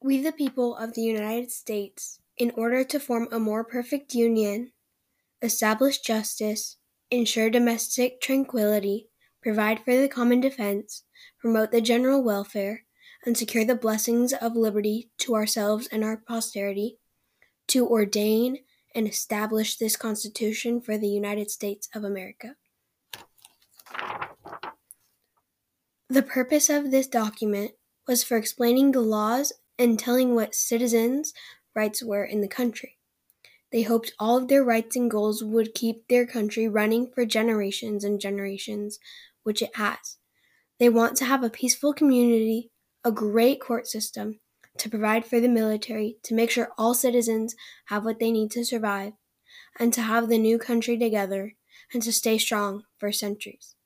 We, the people of the United States, in order to form a more perfect union, establish justice, ensure domestic tranquility, provide for the common defense, promote the general welfare, and secure the blessings of liberty to ourselves and our posterity, to ordain and establish this Constitution for the United States of America. The purpose of this document was for explaining the laws and telling what citizens' rights were in the country. They hoped all of their rights and goals would keep their country running for generations and generations, which it has. They want to have a peaceful community, a great court system, to provide for the military, to make sure all citizens have what they need to survive, and to have the new country together and to stay strong for centuries.